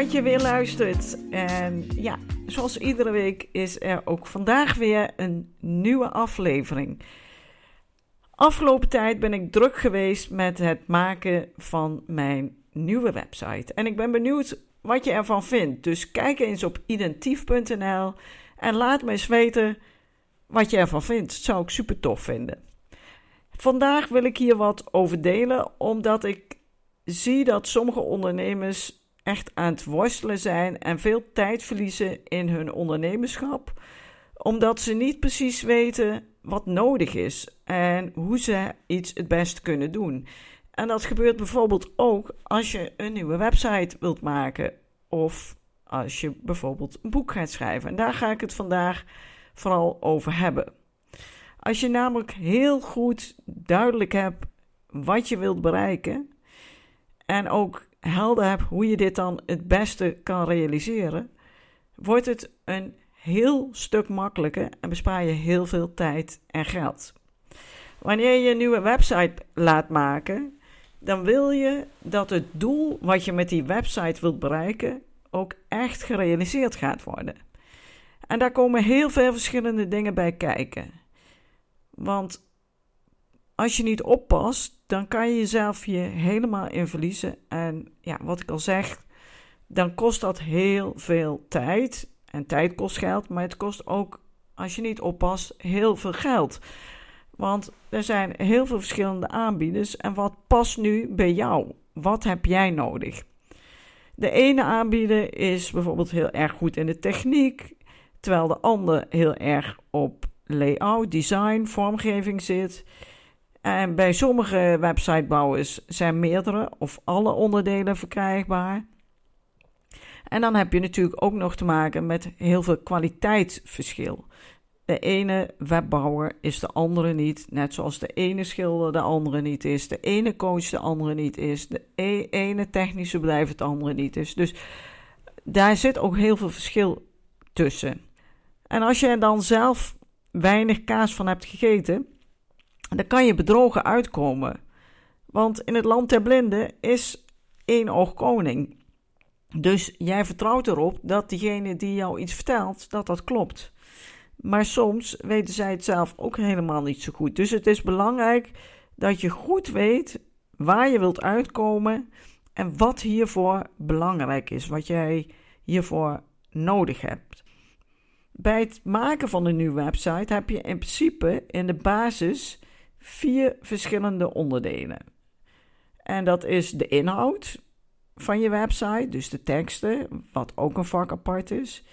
Dat je weer luistert. En ja, zoals iedere week is er ook vandaag weer een nieuwe aflevering. Afgelopen tijd ben ik druk geweest met het maken van mijn nieuwe website. En ik ben benieuwd wat je ervan vindt. Dus kijk eens op identief.nl en laat me eens weten wat je ervan vindt. Dat zou ik super tof vinden. Vandaag wil ik hier wat over delen, omdat ik zie dat sommige ondernemers echt aan het worstelen zijn en veel tijd verliezen in hun ondernemerschap, omdat ze niet precies weten wat nodig is en hoe ze iets het best kunnen doen. En dat gebeurt bijvoorbeeld ook als je een nieuwe website wilt maken of als je bijvoorbeeld een boek gaat schrijven. En daar ga ik het vandaag vooral over hebben. Als je namelijk heel goed duidelijk hebt wat je wilt bereiken en ook helder hebt hoe je dit dan het beste kan realiseren, wordt het een heel stuk makkelijker en bespaar je heel veel tijd en geld. Wanneer je een nieuwe website laat maken, dan wil je dat het doel wat je met die website wilt bereiken ook echt gerealiseerd gaat worden. En daar komen heel veel verschillende dingen bij kijken. Want als je niet oppast, dan kan je jezelf je helemaal in verliezen. En ja, wat ik al zeg, dan kost dat heel veel tijd. En tijd kost geld, maar het kost ook, als je niet oppast, heel veel geld. Want er zijn heel veel verschillende aanbieders. En wat past nu bij jou? Wat heb jij nodig? De ene aanbieder is bijvoorbeeld heel erg goed in de techniek, terwijl de ander heel erg op layout, design, vormgeving zit. En bij sommige websitebouwers zijn meerdere of alle onderdelen verkrijgbaar. En dan heb je natuurlijk ook nog te maken met heel veel kwaliteitsverschil. De ene webbouwer is de andere niet, net zoals de ene schilder de andere niet is, de ene coach de andere niet is, de e-, ene technische bedrijf het andere niet is. Dus daar zit ook heel veel verschil tussen. En als je er dan zelf weinig kaas van hebt gegeten, dan kan je bedrogen uitkomen. Want in het land der blinden is één oog koning. Dus jij vertrouwt erop dat diegene die jou iets vertelt, dat dat klopt. Maar soms weten zij het zelf ook helemaal niet zo goed. Dus het is belangrijk dat je goed weet waar je wilt uitkomen en wat hiervoor belangrijk is, wat jij hiervoor nodig hebt. Bij het maken van een nieuwe website heb je in principe in de basis vier verschillende onderdelen. En dat is de inhoud van je website, dus de teksten, wat ook een vak apart is.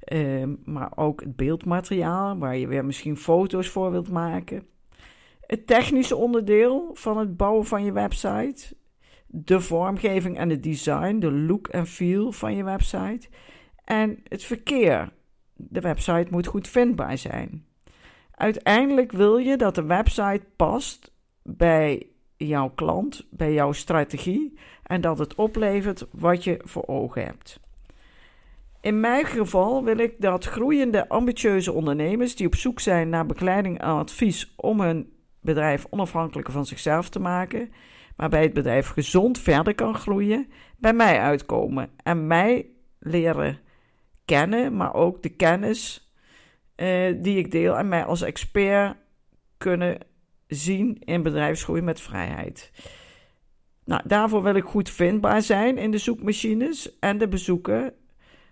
Ehm, maar ook het beeldmateriaal, waar je weer misschien foto's voor wilt maken. Het technische onderdeel van het bouwen van je website. De vormgeving en het design, de look en feel van je website. En het verkeer. De website moet goed vindbaar zijn. Uiteindelijk wil je dat de website past bij jouw klant, bij jouw strategie en dat het oplevert wat je voor ogen hebt. In mijn geval wil ik dat groeiende ambitieuze ondernemers die op zoek zijn naar begeleiding en advies om hun bedrijf onafhankelijker van zichzelf te maken, waarbij het bedrijf gezond verder kan groeien, bij mij uitkomen en mij leren kennen, maar ook de kennis uh, die ik deel en mij als expert kunnen zien in bedrijfsgroei met vrijheid. Nou, daarvoor wil ik goed vindbaar zijn in de zoekmachines en de bezoeker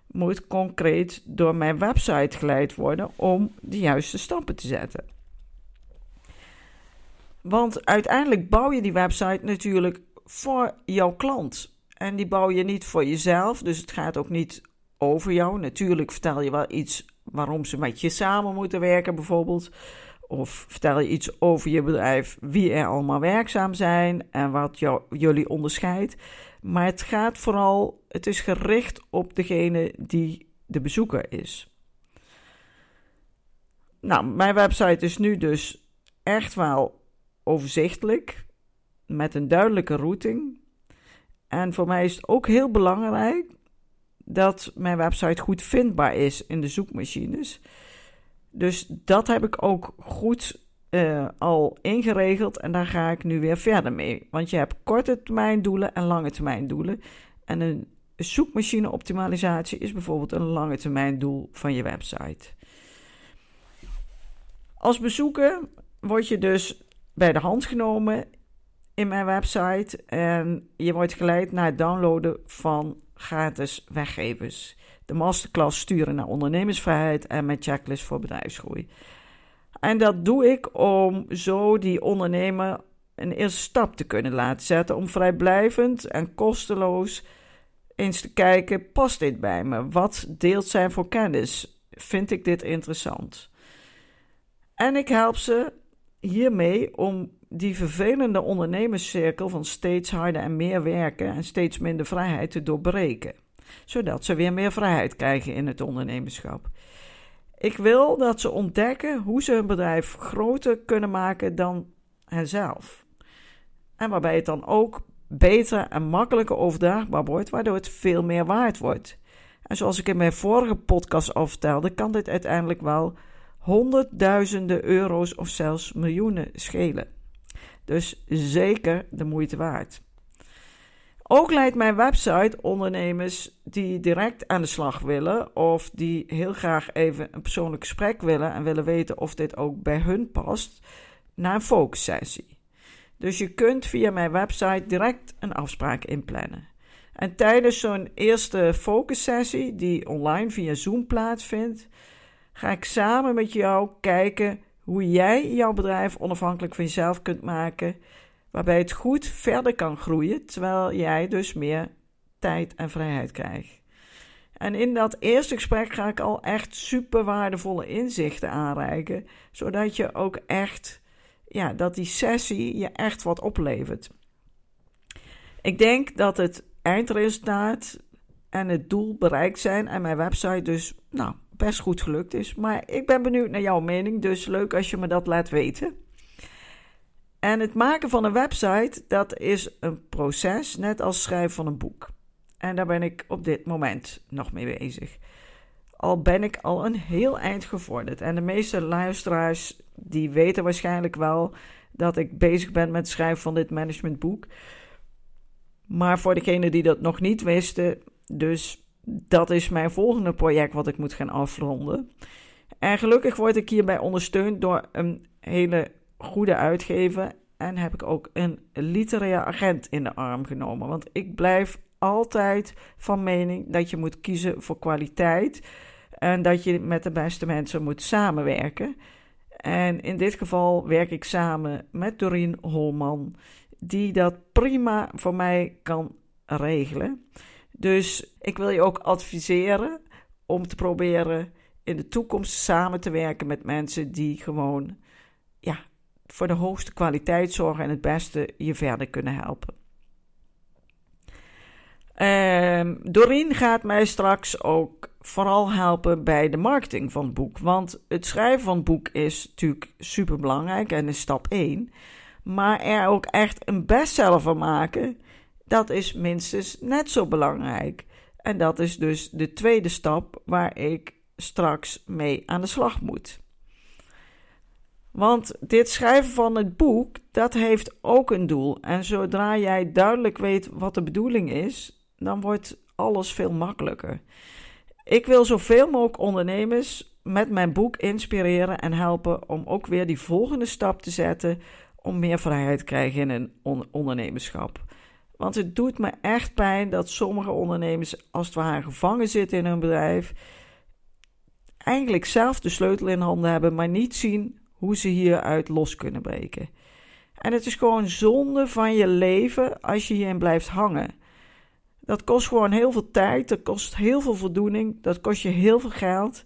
moet concreet door mijn website geleid worden om de juiste stappen te zetten. Want uiteindelijk bouw je die website natuurlijk voor jouw klant. En die bouw je niet voor jezelf, dus het gaat ook niet over jou. Natuurlijk vertel je wel iets waarom ze met je samen moeten werken, bijvoorbeeld. Of vertel je iets over je bedrijf, wie er allemaal werkzaam zijn en wat jullie onderscheidt. Maar het gaat vooral, het is gericht op degene die de bezoeker is. Nou, mijn website is nu dus echt wel overzichtelijk, met een duidelijke routing. En voor mij is het ook heel belangrijk dat mijn website goed vindbaar is in de zoekmachines. Dus dat heb ik ook goed uh, al ingeregeld en daar ga ik nu weer verder mee. Want je hebt korte termijn doelen en lange termijn doelen. En een zoekmachine optimalisatie is bijvoorbeeld een lange termijn doel van je website. Als bezoeker word je dus bij de hand genomen in mijn website en je wordt geleid naar het downloaden van gratis weggevers. De masterclass sturen naar ondernemersvrijheid en mijn checklist voor bedrijfsgroei. En dat doe ik om zo die ondernemer een eerste stap te kunnen laten zetten. Om vrijblijvend en kosteloos eens te kijken: past dit bij me? Wat deelt zijn voor kennis? Vind ik dit interessant? En ik help ze hiermee om die vervelende ondernemerscirkel van steeds harder en meer werken en steeds minder vrijheid te doorbreken, zodat ze weer meer vrijheid krijgen in het ondernemerschap. Ik wil dat ze ontdekken hoe ze hun bedrijf groter kunnen maken dan henzelf. En waarbij het dan ook beter en makkelijker overdraagbaar wordt, waardoor het veel meer waard wordt. En zoals ik in mijn vorige podcast al vertelde, kan dit uiteindelijk wel honderdduizenden euro's of zelfs miljoenen schelen. Dus zeker de moeite waard. Ook leidt mijn website ondernemers die direct aan de slag willen of die heel graag even een persoonlijk gesprek willen en willen weten of dit ook bij hun past, naar een focussessie. Dus je kunt via mijn website direct een afspraak inplannen. En tijdens zo'n eerste focussessie, die online via Zoom plaatsvindt, ga ik samen met jou kijken hoe jij jouw bedrijf onafhankelijk van jezelf kunt maken, waarbij het goed verder kan groeien, terwijl jij dus meer tijd en vrijheid krijgt. En in dat eerste gesprek ga ik al echt super waardevolle inzichten aanreiken, zodat je ook echt, ja, dat die sessie je echt wat oplevert. Ik denk dat het eindresultaat en het doel bereikt zijn en mijn website dus, nou, best goed gelukt is. Maar ik ben benieuwd naar jouw mening, dus leuk als je me dat laat weten. En het maken van een website, dat is een proces, net als schrijven van een boek. En daar ben ik op dit moment nog mee bezig. Al ben ik al een heel eind gevorderd. En de meeste luisteraars, die weten waarschijnlijk wel dat ik bezig ben met het schrijven van dit managementboek. Maar voor degenen die dat nog niet wisten, dus dat is mijn volgende project wat ik moet gaan afronden. En gelukkig word ik hierbij ondersteund door een hele goede uitgever. En heb ik ook een literair agent in de arm genomen. Want ik blijf altijd van mening dat je moet kiezen voor kwaliteit. En dat je met de beste mensen moet samenwerken. En in dit geval werk ik samen met Doreen Holman, die dat prima voor mij kan regelen. Dus ik wil je ook adviseren om te proberen in de toekomst samen te werken met mensen die gewoon ja, voor de hoogste kwaliteit zorgen en het beste je verder kunnen helpen. Um, gaat mij straks ook vooral helpen bij de marketing van het boek. Want het schrijven van het boek is natuurlijk super belangrijk en is stap 1. Maar er ook echt een bestseller van maken, dat is minstens net zo belangrijk. En dat is dus de tweede stap waar ik straks mee aan de slag moet. Want dit schrijven van het boek, dat heeft ook een doel. En zodra jij duidelijk weet wat de bedoeling is, dan wordt alles veel makkelijker. Ik wil zoveel mogelijk ondernemers met mijn boek inspireren en helpen om ook weer die volgende stap te zetten om meer vrijheid te krijgen in een ondernemerschap. Want het doet me echt pijn dat sommige ondernemers als het ware gevangen zitten in hun bedrijf. Eigenlijk zelf de sleutel in handen hebben, maar niet zien hoe ze hieruit los kunnen breken. En het is gewoon zonde van je leven als je hierin blijft hangen. Dat kost gewoon heel veel tijd, dat kost heel veel voldoening, dat kost je heel veel geld.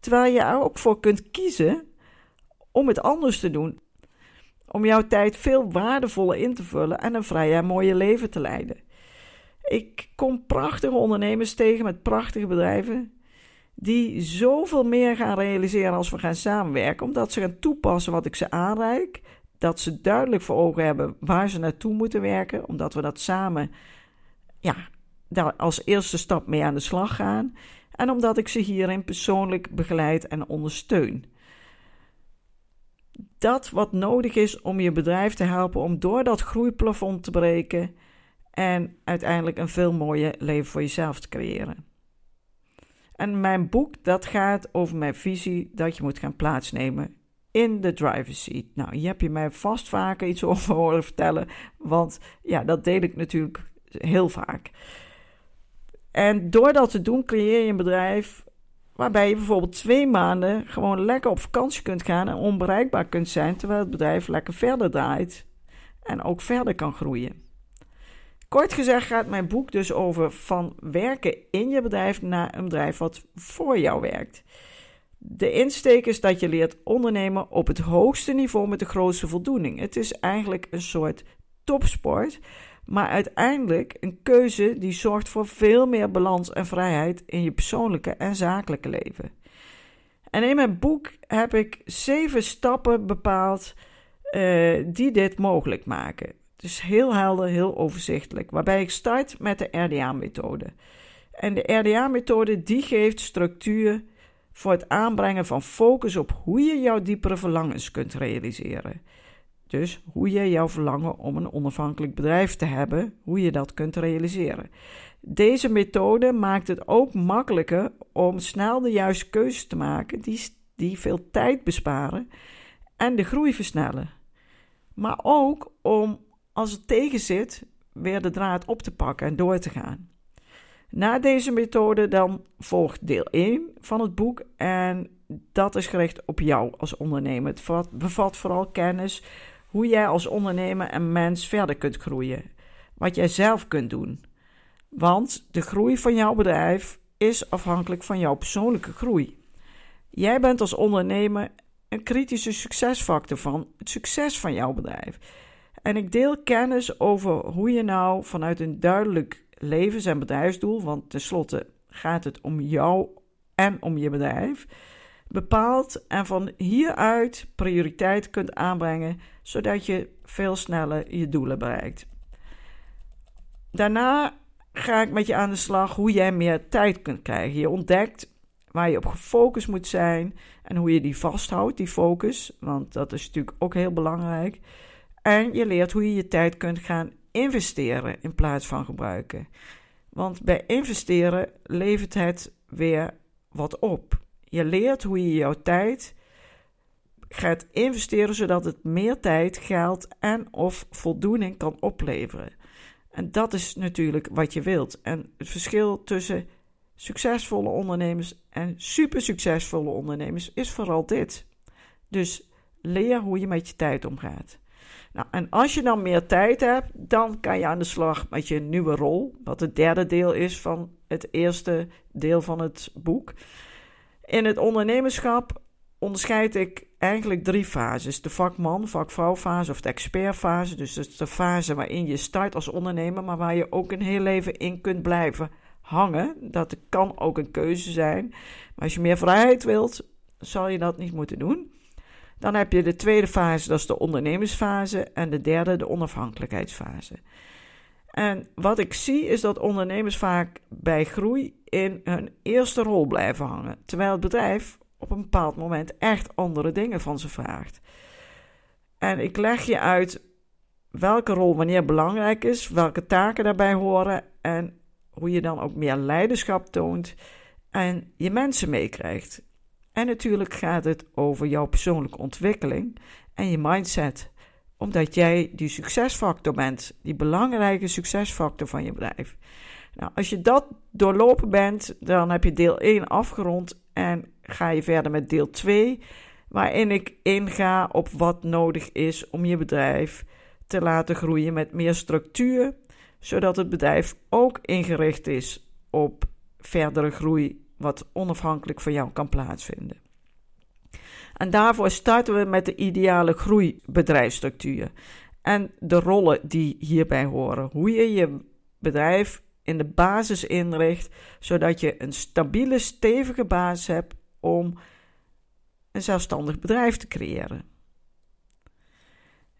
Terwijl je er ook voor kunt kiezen om het anders te doen. Om jouw tijd veel waardevoller in te vullen en een vrij en mooie leven te leiden. Ik kom prachtige ondernemers tegen met prachtige bedrijven. Die zoveel meer gaan realiseren als we gaan samenwerken. Omdat ze gaan toepassen wat ik ze aanreik. Dat ze duidelijk voor ogen hebben waar ze naartoe moeten werken. Omdat we dat samen ja, daar als eerste stap mee aan de slag gaan. En omdat ik ze hierin persoonlijk begeleid en ondersteun. Dat wat nodig is om je bedrijf te helpen om door dat groeiplafond te breken en uiteindelijk een veel mooier leven voor jezelf te creëren. En mijn boek dat gaat over mijn visie dat je moet gaan plaatsnemen in de driver's seat. Nou, hier heb je mij vast vaker iets over horen vertellen, want ja, dat deel ik natuurlijk heel vaak. En door dat te doen creëer je een bedrijf waarbij je bijvoorbeeld twee maanden gewoon lekker op vakantie kunt gaan en onbereikbaar kunt zijn, terwijl het bedrijf lekker verder draait en ook verder kan groeien. Kort gezegd gaat mijn boek dus over van werken in je bedrijf naar een bedrijf wat voor jou werkt. De insteek is dat je leert ondernemen op het hoogste niveau met de grootste voldoening. Het is eigenlijk een soort topsport, maar uiteindelijk een keuze die zorgt voor veel meer balans en vrijheid in je persoonlijke en zakelijke leven. En in mijn boek heb ik zeven stappen bepaald uh, die dit mogelijk maken. Dus heel helder, heel overzichtelijk. Waarbij ik start met de RDA-methode. En de RDA-methode die geeft structuur voor het aanbrengen van focus op hoe je jouw diepere verlangens kunt realiseren. Dus hoe je jouw verlangen om een onafhankelijk bedrijf te hebben, hoe je dat kunt realiseren. Deze methode maakt het ook makkelijker om snel de juiste keuzes te maken die, die veel tijd besparen en de groei versnellen. Maar ook om als het tegen zit, weer de draad op te pakken en door te gaan. Na deze methode dan volgt deel 1 van het boek en dat is gericht op jou als ondernemer. Het bevat vooral kennis hoe jij als ondernemer en mens verder kunt groeien. Wat jij zelf kunt doen. Want de groei van jouw bedrijf is afhankelijk van jouw persoonlijke groei. Jij bent als ondernemer een kritische succesfactor van het succes van jouw bedrijf. En ik deel kennis over hoe je nou vanuit een duidelijk levens- en bedrijfsdoel, want tenslotte gaat het om jou en om je bedrijf, bepaalt en van hieruit prioriteit kunt aanbrengen, zodat je veel sneller je doelen bereikt. Daarna ga ik met je aan de slag hoe jij meer tijd kunt krijgen. Je ontdekt waar je op gefocust moet zijn en hoe je die vasthoudt, die focus, want dat is natuurlijk ook heel belangrijk. En je leert hoe je je tijd kunt gaan investeren in plaats van gebruiken. Want bij investeren levert het weer wat op. Je leert hoe je jouw tijd gaat investeren zodat het meer tijd, geld en of voldoening kan opleveren. En dat is natuurlijk wat je wilt. En het verschil tussen succesvolle ondernemers en super succesvolle ondernemers is vooral dit. Dus leer hoe je met je tijd omgaat. Nou, en als je dan meer tijd hebt, dan kan je aan de slag met je nieuwe rol, wat het derde deel is van het eerste deel van het boek. In het ondernemerschap onderscheid ik eigenlijk drie fases: de vakman, vakvrouwfase of de expertfase. Dus dat is de fase waarin je start als ondernemer, maar waar je ook een heel leven in kunt blijven hangen. Dat kan ook een keuze zijn. Maar als je meer vrijheid wilt, zal je dat niet moeten doen. Dan heb je de tweede fase, dat is de ondernemersfase. En de derde, de onafhankelijkheidsfase. En wat ik zie is dat ondernemers vaak bij groei in hun eerste rol blijven hangen. Terwijl het bedrijf op een bepaald moment echt andere dingen van ze vraagt. En ik leg je uit welke rol wanneer belangrijk is, welke taken daarbij horen en hoe je dan ook meer leiderschap toont en je mensen meekrijgt. En natuurlijk gaat het over jouw persoonlijke ontwikkeling en je mindset. Omdat jij die succesfactor bent, die belangrijke succesfactor van je bedrijf. Nou, als je dat doorlopen bent, dan heb je deel 1 afgerond en ga je verder met deel 2, waarin ik inga op wat nodig is om je bedrijf te laten groeien met meer structuur, zodat het bedrijf ook ingericht is op verdere groei wat onafhankelijk van jou kan plaatsvinden. En daarvoor starten we met de ideale groeibedrijfsstructuur en de rollen die hierbij horen. Hoe je je bedrijf in de basis inricht, zodat je een stabiele, stevige basis hebt om een zelfstandig bedrijf te creëren.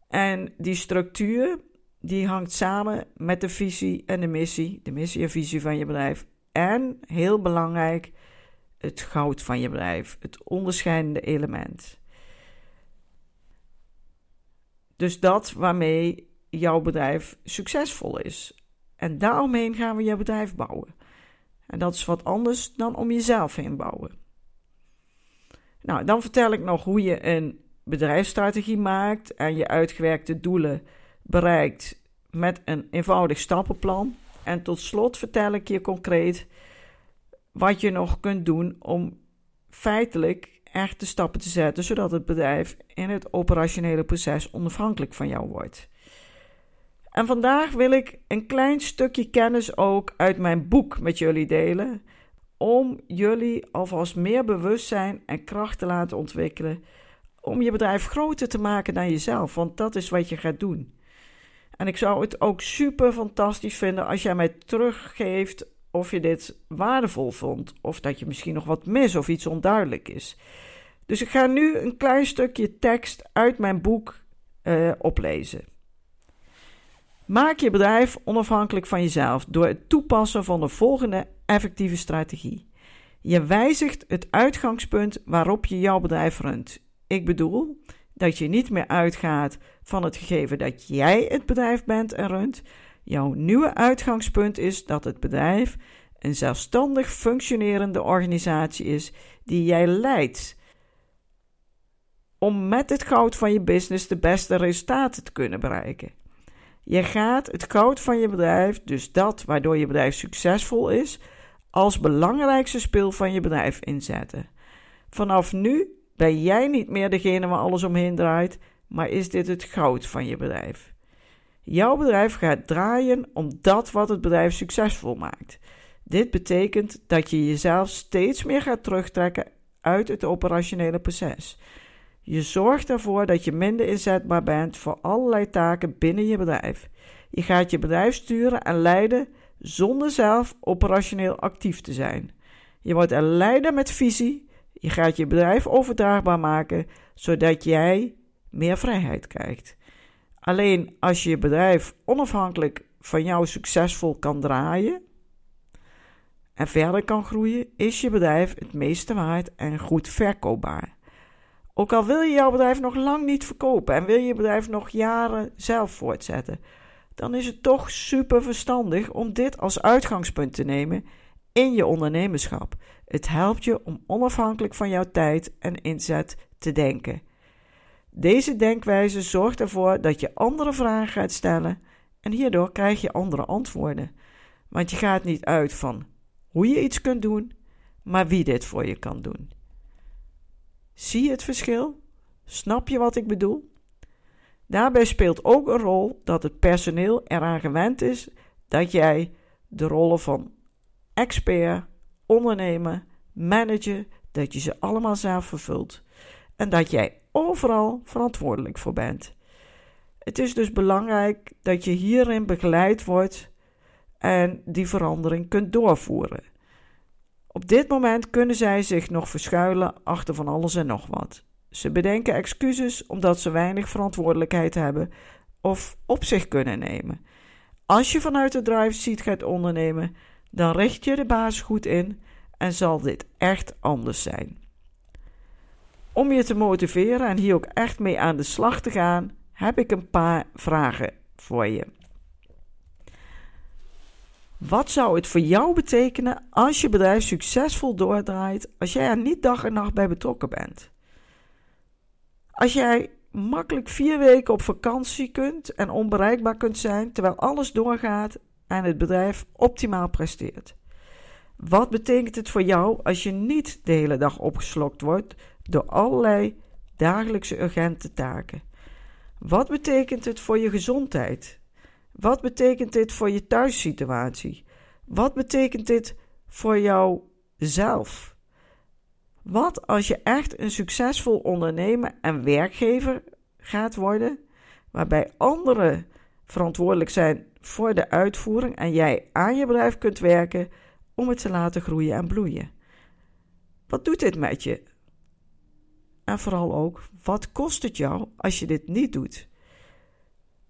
En die structuur die hangt samen met de visie en de missie, de missie en visie van je bedrijf. En heel belangrijk, het goud van je bedrijf, het onderscheidende element. Dus dat waarmee jouw bedrijf succesvol is. En daaromheen gaan we je bedrijf bouwen. En dat is wat anders dan om jezelf heen bouwen. Nou, dan vertel ik nog hoe je een bedrijfsstrategie maakt en je uitgewerkte doelen bereikt met een eenvoudig stappenplan. En tot slot vertel ik je concreet wat je nog kunt doen om feitelijk echte stappen te zetten, zodat het bedrijf in het operationele proces onafhankelijk van jou wordt. En vandaag wil ik een klein stukje kennis ook uit mijn boek met jullie delen, om jullie alvast meer bewustzijn en kracht te laten ontwikkelen, om je bedrijf groter te maken dan jezelf, want dat is wat je gaat doen. En ik zou het ook super fantastisch vinden als jij mij teruggeeft of je dit waardevol vond, of dat je misschien nog wat mis of iets onduidelijk is. Dus ik ga nu een klein stukje tekst uit mijn boek uh, oplezen. Maak je bedrijf onafhankelijk van jezelf door het toepassen van de volgende effectieve strategie. Je wijzigt het uitgangspunt waarop je jouw bedrijf runt. Ik bedoel dat je niet meer uitgaat van het gegeven dat jij het bedrijf bent en runt. Jouw nieuwe uitgangspunt is dat het bedrijf een zelfstandig functionerende organisatie is die jij leidt. Om met het goud van je business de beste resultaten te kunnen bereiken. Je gaat het goud van je bedrijf, dus dat waardoor je bedrijf succesvol is, als belangrijkste speel van je bedrijf inzetten. Vanaf nu ben jij niet meer degene waar alles omheen draait, maar is dit het goud van je bedrijf. Jouw bedrijf gaat draaien om dat wat het bedrijf succesvol maakt. Dit betekent dat je jezelf steeds meer gaat terugtrekken uit het operationele proces. Je zorgt ervoor dat je minder inzetbaar bent voor allerlei taken binnen je bedrijf. Je gaat je bedrijf sturen en leiden zonder zelf operationeel actief te zijn. Je wordt een leider met visie. Je gaat je bedrijf overdraagbaar maken, zodat jij meer vrijheid krijgt. Alleen als je je bedrijf onafhankelijk van jou succesvol kan draaien en verder kan groeien, is je bedrijf het meeste waard en goed verkoopbaar. Ook al wil je jouw bedrijf nog lang niet verkopen en wil je je bedrijf nog jaren zelf voortzetten, dan is het toch super verstandig om dit als uitgangspunt te nemen in je ondernemerschap. Het helpt je om onafhankelijk van jouw tijd en inzet te denken. Deze denkwijze zorgt ervoor dat je andere vragen gaat stellen en hierdoor krijg je andere antwoorden. Want je gaat niet uit van hoe je iets kunt doen, maar wie dit voor je kan doen. Zie je het verschil? Snap je wat ik bedoel? Daarbij speelt ook een rol dat het personeel eraan gewend is dat jij de rollen van expert, ondernemer, manager, dat je ze allemaal zelf vervult en dat jij overal verantwoordelijk voor bent. Het is dus belangrijk dat je hierin begeleid wordt en die verandering kunt doorvoeren. Op dit moment kunnen zij zich nog verschuilen achter van alles en nog wat. Ze bedenken excuses omdat ze weinig verantwoordelijkheid hebben of op zich kunnen nemen. Als je vanuit de drive seat gaat ondernemen, dan richt je de baas goed in en zal dit echt anders zijn. Om je te motiveren en hier ook echt mee aan de slag te gaan, heb ik een paar vragen voor je. Wat zou het voor jou betekenen als je bedrijf succesvol doordraait als jij er niet dag en nacht bij betrokken bent? Als jij makkelijk vier weken op vakantie kunt en onbereikbaar kunt zijn terwijl alles doorgaat en het bedrijf optimaal presteert. Wat betekent het voor jou als je niet de hele dag opgeslokt wordt door allerlei dagelijkse urgente taken? Wat betekent het voor je gezondheid? Wat betekent dit voor je thuissituatie? Wat betekent dit voor jouzelf? Wat als je echt een succesvol ondernemer en werkgever gaat worden, waarbij anderen verantwoordelijk zijn voor de uitvoering en jij aan je bedrijf kunt werken om het te laten groeien en bloeien? Wat doet dit met je? Vooral ook, wat kost het jou als je dit niet doet?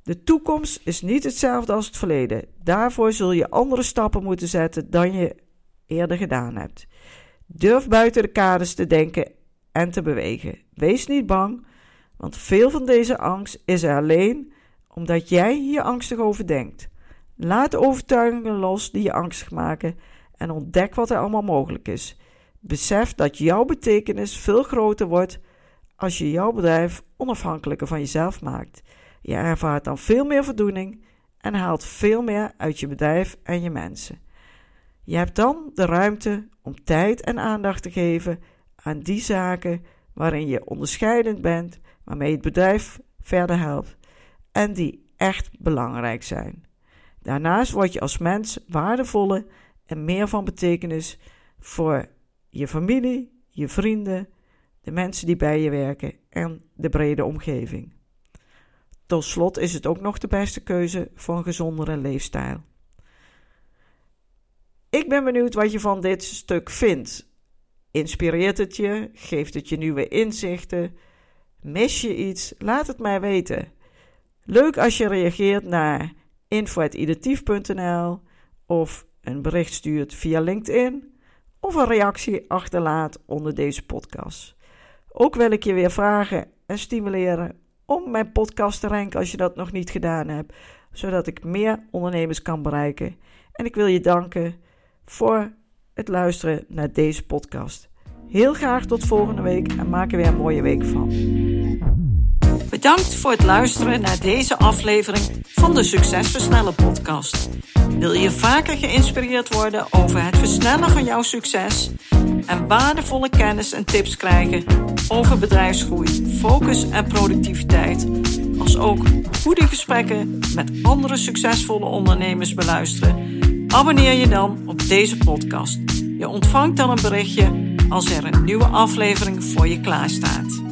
De toekomst is niet hetzelfde als het verleden. Daarvoor zul je andere stappen moeten zetten dan je eerder gedaan hebt. Durf buiten de kaders te denken en te bewegen. Wees niet bang, want veel van deze angst is er alleen omdat jij hier angstig over denkt. Laat de overtuigingen los die je angstig maken en ontdek wat er allemaal mogelijk is. Besef dat jouw betekenis veel groter wordt als je jouw bedrijf onafhankelijker van jezelf maakt. Je ervaart dan veel meer voldoening en haalt veel meer uit je bedrijf en je mensen. Je hebt dan de ruimte om tijd en aandacht te geven aan die zaken waarin je onderscheidend bent, waarmee het bedrijf verder helpt en die echt belangrijk zijn. Daarnaast word je als mens waardevoller en meer van betekenis voor je familie, je vrienden, de mensen die bij je werken en de brede omgeving. Tot slot is het ook nog de beste keuze voor een gezondere leefstijl. Ik ben benieuwd wat je van dit stuk vindt. Inspireert het je? Geeft het je nieuwe inzichten? Mis je iets? Laat het mij weten. Leuk als je reageert naar info.identief.nl of een bericht stuurt via LinkedIn of een reactie achterlaat onder deze podcast. Ook wil ik je weer vragen en stimuleren om mijn podcast te ranken als je dat nog niet gedaan hebt, zodat ik meer ondernemers kan bereiken. En ik wil je danken voor het luisteren naar deze podcast. Heel graag tot volgende week en maak er weer een mooie week van. Bedankt voor het luisteren naar deze aflevering van de Succesversnellen podcast. Wil je vaker geïnspireerd worden over het versnellen van jouw succes en waardevolle kennis en tips krijgen over bedrijfsgroei, focus en productiviteit, als ook goede gesprekken met andere succesvolle ondernemers beluisteren? Abonneer je dan op deze podcast. Je ontvangt dan een berichtje als er een nieuwe aflevering voor je klaarstaat.